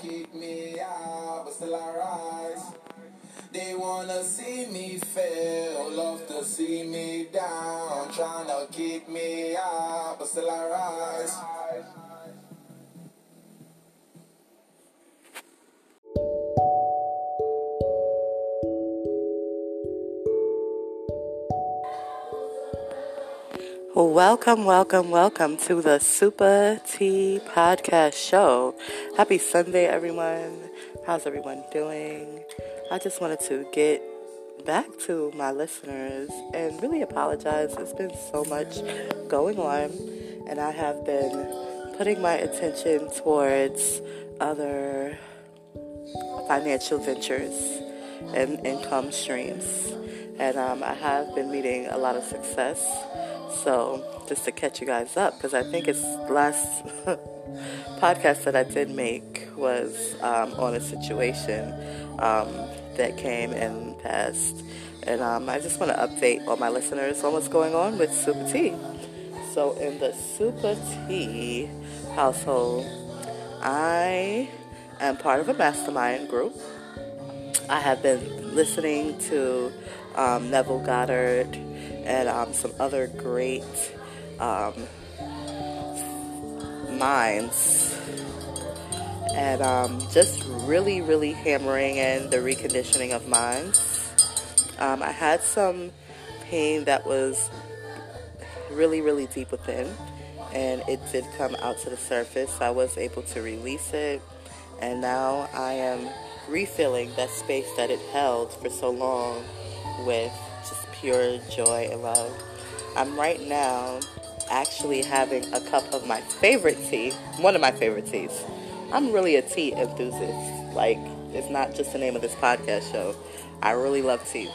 kick me out, but still I rise. They wanna see me fail, love to see me down, trying to kick me out, but still I rise. Welcome, welcome, welcome to the Super T Podcast Show. Happy Sunday, everyone. How's everyone doing? I just wanted to get back to my listeners and really apologize. It's been so much going on, and I have been putting my attention towards other financial ventures and income streams. And um, I have been meeting a lot of success so, just to catch you guys up, because I think it's last podcast that I did make was um, on a situation um, that came and passed. And um, I just want to update all my listeners on what's going on with Super T. So, in the Super T household, I am part of a mastermind group. I have been listening to um, Neville Goddard and um, some other great um, minds. And um, just really, really hammering in the reconditioning of minds. Um, I had some pain that was really, really deep within, and it did come out to the surface. I was able to release it, and now I am refilling that space that it held for so long with just pure joy and love. I'm right now actually having a cup of my favorite tea, one of my favorite teas. I'm really a tea enthusiast. Like, it's not just the name of this podcast show. I really love tea.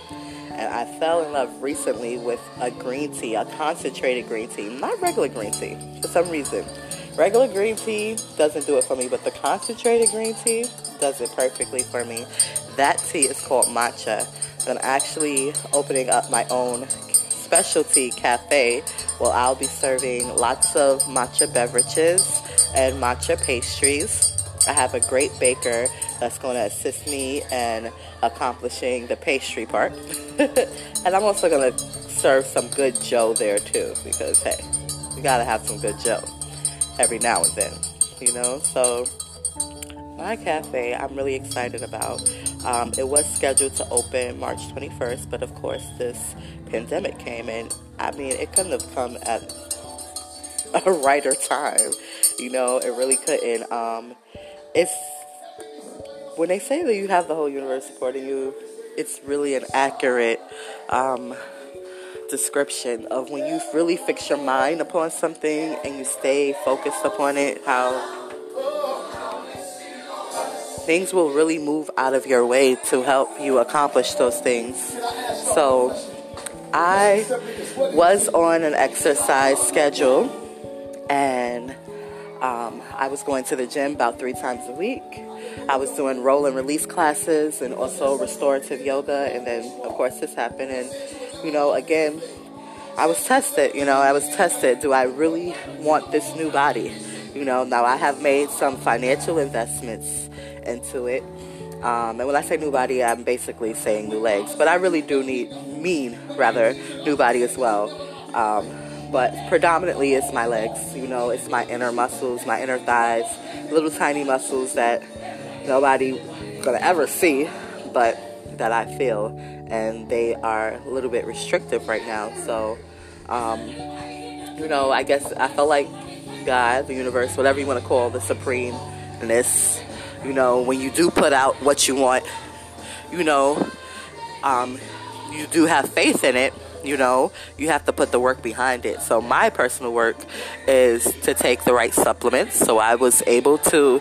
And I fell in love recently with a green tea, a concentrated green tea, not regular green tea, for some reason. Regular green tea doesn't do it for me, but the concentrated green tea does it perfectly for me. That tea is called matcha. I'm actually opening up my own specialty cafe where I'll be serving lots of matcha beverages and matcha pastries. I have a great baker that's going to assist me in accomplishing the pastry part. and I'm also going to serve some good joe there too because hey, you got to have some good joe every now and then, you know? So my cafe I'm really excited about. Um, it was scheduled to open March 21st, but of course, this pandemic came, and I mean, it couldn't have come at a righter time. You know, it really couldn't. Um, it's when they say that you have the whole universe supporting you, it's really an accurate um, description of when you really fix your mind upon something and you stay focused upon it, how things will really move out of your way to help you accomplish those things. So I was on an exercise schedule and um, I was going to the gym about three times a week. I was doing roll and release classes and also restorative yoga. And then, of course, this happened. And, you know, again, I was tested. You know, I was tested. Do I really want this new body? You know, now I have made some financial investments into it. Um, and when I say new body, I'm basically saying new legs. But I really do need, mean rather, new body as well. Um, but predominantly it's my legs. You know, it's my inner muscles, my inner thighs, little tiny muscles that nobody gonna ever see, but that I feel, and they are a little bit restrictive right now. So, um, you know, I guess I felt like God, the universe, whatever you want to call the supremeness, you know, when you do put out what you want, you know, um, you do have faith in it, you know, you have to put the work behind it. So my personal work is to take the right supplements. So I was able to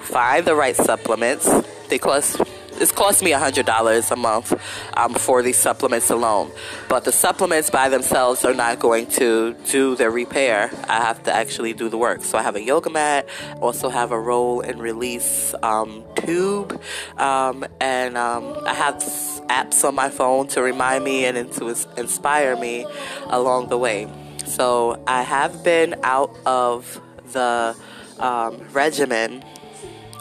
find the right supplements because it's cost me $100 a month um, for these supplements alone. But the supplements by themselves are not going to do the repair. I have to actually do the work. So I have a yoga mat, also have a roll and release um, tube, um, and um, I have apps on my phone to remind me and to inspire me along the way. So I have been out of the um, regimen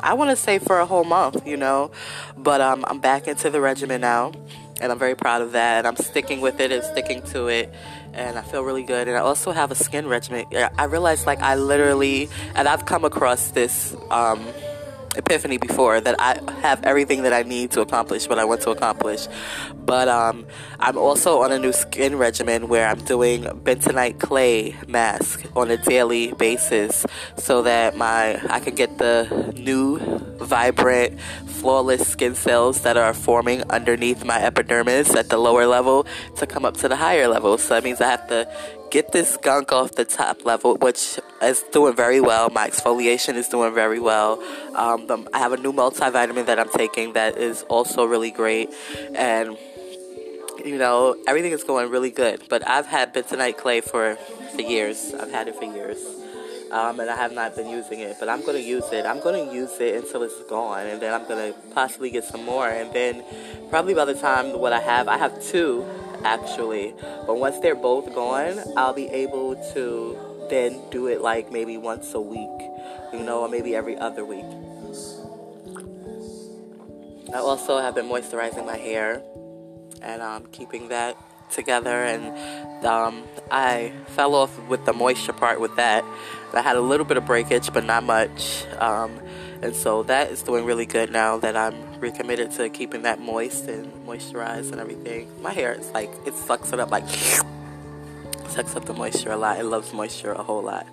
I want to say for a whole month, you know. But um, I'm back into the regimen now, and I'm very proud of that. And I'm sticking with it and sticking to it, and I feel really good. And I also have a skin regimen. I realized like I literally, and I've come across this. Um, epiphany before that I have everything that I need to accomplish what I want to accomplish. But um, I'm also on a new skin regimen where I'm doing bentonite clay mask on a daily basis so that my I can get the new vibrant flawless skin cells that are forming underneath my epidermis at the lower level to come up to the higher level. So that means I have to get this gunk off the top level, which is doing very well. My exfoliation is doing very well. Um, I have a new multivitamin that I'm taking that is also really great. And, you know, everything is going really good. But I've had bentonite clay for, for years. I've had it for years. Um, and I have not been using it, but I'm going to use it. I'm going to use it until it's gone, and then I'm going to possibly get some more. And then, probably by the time what I have, I have two actually. But once they're both gone, I'll be able to then do it like maybe once a week, you know, or maybe every other week. I also have been moisturizing my hair and um, keeping that together and um, I fell off with the moisture part with that. I had a little bit of breakage but not much um, and so that is doing really good now that I'm recommitted to keeping that moist and moisturized and everything. My hair is like, it sucks it up like, sucks up the moisture a lot. It loves moisture a whole lot.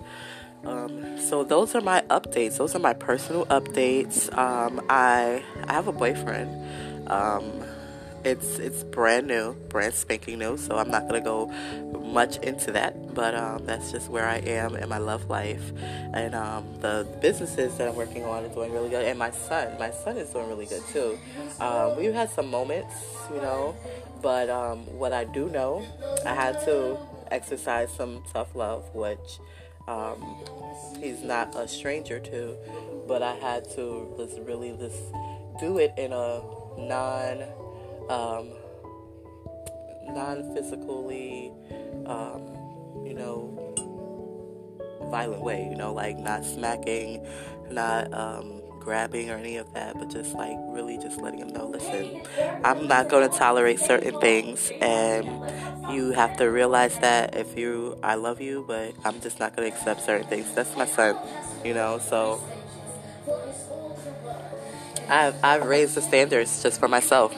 Um, so those are my updates. Those are my personal updates. Um, I I have a boyfriend. Um, it's it's brand new, brand spanking new. So I'm not gonna go much into that, but um, that's just where I am in my love life, and um, the businesses that I'm working on are doing really good. And my son, my son is doing really good too. Um, we've had some moments, you know, but um, what I do know, I had to exercise some tough love, which um, he's not a stranger to, but I had to just really just do it in a non um, non-physically, um, you know, violent way. You know, like not smacking, not um, grabbing or any of that, but just like really just letting him know, listen, I'm not going to tolerate certain things, and you have to realize that if you, I love you, but I'm just not going to accept certain things. That's my son, you know, so. I've, I've raised the standards just for myself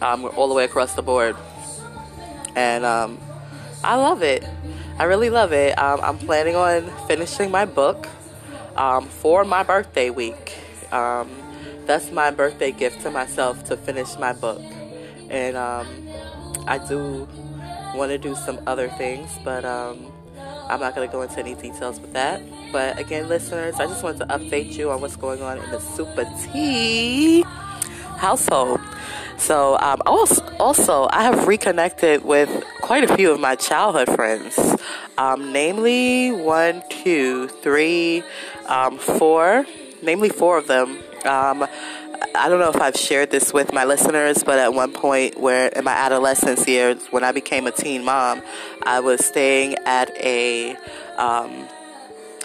um, all the way across the board. And um, I love it. I really love it. Um, I'm planning on finishing my book um, for my birthday week. Um, that's my birthday gift to myself to finish my book. And um, I do want to do some other things, but I'm not going to go into any details with that. But again, listeners, I just wanted to update you on what's going on in the Super T household. So, um, also, also, I have reconnected with quite a few of my childhood friends, um, namely one, two, three, um, four, namely four of them. Um, I don't know if I've shared this with my listeners, but at one point, where in my adolescence years, when I became a teen mom, I was staying at a um,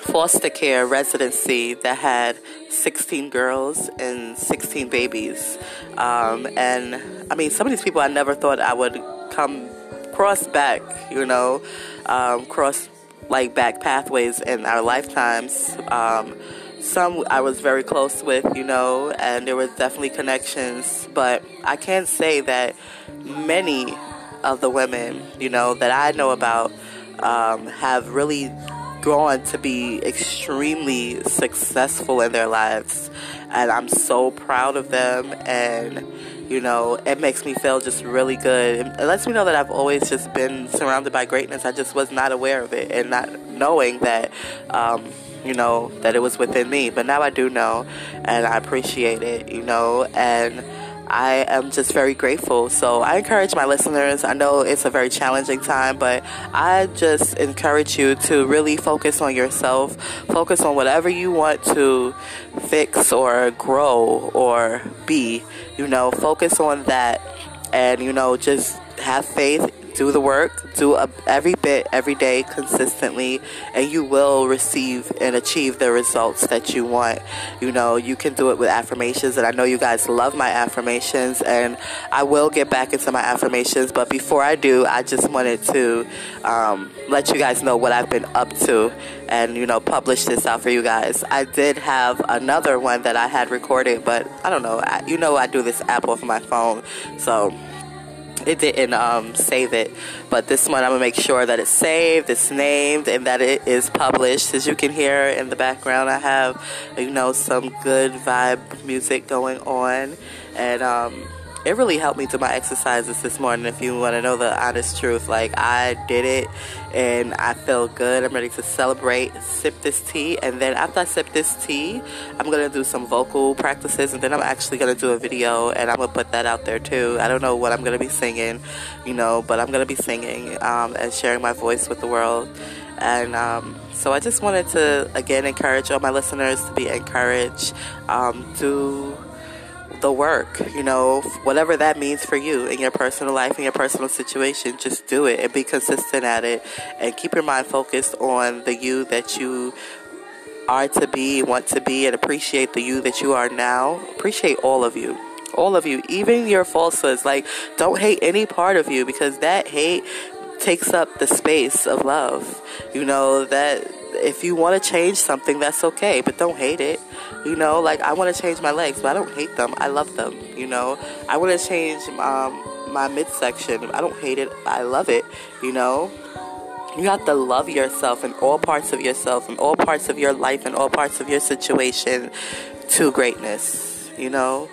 foster care residency that had 16 girls and 16 babies. Um, and I mean, some of these people I never thought I would come cross back, you know, um, cross like back pathways in our lifetimes. Um, some I was very close with, you know, and there were definitely connections, but I can't say that many of the women, you know, that I know about um, have really gone to be extremely successful in their lives. And I'm so proud of them. And, you know, it makes me feel just really good. It lets me know that I've always just been surrounded by greatness. I just was not aware of it and not knowing that. Um, you know, that it was within me. But now I do know, and I appreciate it, you know, and I am just very grateful. So I encourage my listeners. I know it's a very challenging time, but I just encourage you to really focus on yourself, focus on whatever you want to fix or grow or be. You know, focus on that and, you know, just have faith do the work, do a, every bit every day consistently, and you will receive and achieve the results that you want. You know, you can do it with affirmations, and I know you guys love my affirmations, and I will get back into my affirmations. But before I do, I just wanted to um, let you guys know what I've been up to and you know publish this out for you guys. I did have another one that I had recorded, but I don't know. I, you know, I do this app off my phone, so it didn't um, save it. But this one, I'm gonna make sure that it's saved, it's named, and that it is published. As you can hear in the background, I have, you know, some good vibe music going on, and um, it really helped me do my exercises this morning. If you want to know the honest truth, like I did it and I feel good. I'm ready to celebrate, sip this tea, and then after I sip this tea, I'm gonna do some vocal practices, and then I'm actually gonna do a video and I'm gonna put that out there too. I don't know what I'm gonna be singing, you know, but I'm gonna be singing um, and sharing my voice with the world. And um, so I just wanted to again encourage all my listeners to be encouraged um, to the work, you know, whatever that means for you in your personal life, in your personal situation, just do it and be consistent at it and keep your mind focused on the you that you are to be, want to be, and appreciate the you that you are now. Appreciate all of you. All of you, even your falsehoods. Like, don't hate any part of you because that hate takes up the space of love. You know, that if you want to change something, that's okay, but don't hate it. You know, like I want to change my legs, but I don't hate them. I love them. You know, I want to change um, my midsection. I don't hate it. I love it. You know, you have to love yourself in all parts of yourself, in all parts of your life, in all parts of your situation to greatness. You know,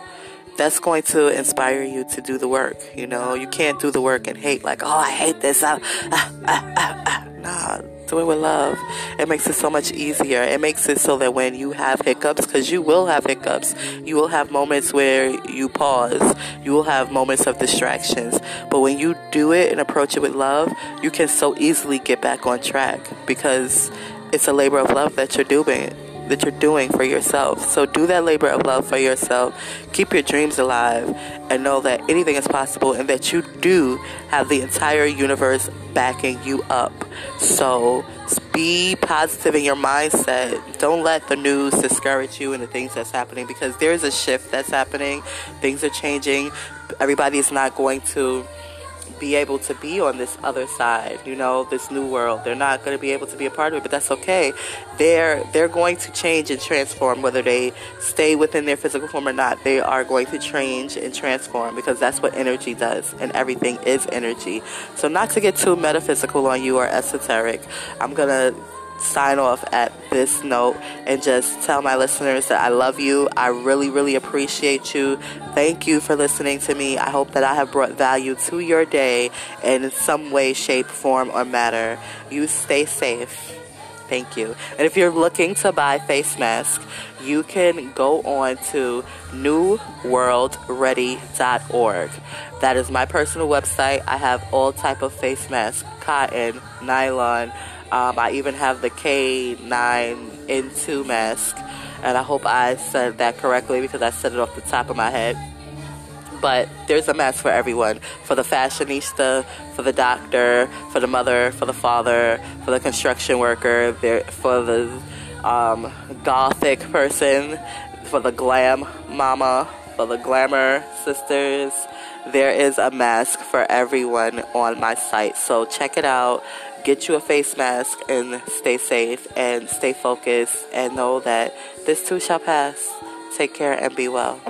that's going to inspire you to do the work. You know, you can't do the work and hate, like, oh, I hate this. I, ah, ah, ah, ah. Nah, do it with love. It makes it so much easier. It makes it so that when you have hiccups, because you will have hiccups, you will have moments where you pause, you will have moments of distractions. But when you do it and approach it with love, you can so easily get back on track because it's a labor of love that you're doing that you're doing for yourself. So do that labor of love for yourself. Keep your dreams alive and know that anything is possible and that you do have the entire universe backing you up. So be positive in your mindset. Don't let the news discourage you and the things that's happening because there's a shift that's happening. Things are changing. Everybody is not going to be able to be on this other side, you know, this new world. They're not going to be able to be a part of it, but that's okay. They're they're going to change and transform whether they stay within their physical form or not. They are going to change and transform because that's what energy does and everything is energy. So not to get too metaphysical on you or esoteric, I'm going to sign off at this note and just tell my listeners that I love you. I really, really appreciate you. Thank you for listening to me. I hope that I have brought value to your day in some way, shape, form, or matter. You stay safe. Thank you. And if you're looking to buy face mask, you can go on to newworldready.org. That is my personal website. I have all type of face masks, cotton, nylon, um, I even have the K9N2 mask, and I hope I said that correctly because I said it off the top of my head. But there's a mask for everyone for the fashionista, for the doctor, for the mother, for the father, for the construction worker, for the um, gothic person, for the glam mama, for the glamour sisters. There is a mask for everyone on my site. So check it out get you a face mask and stay safe and stay focused and know that this too shall pass. Take care and be well.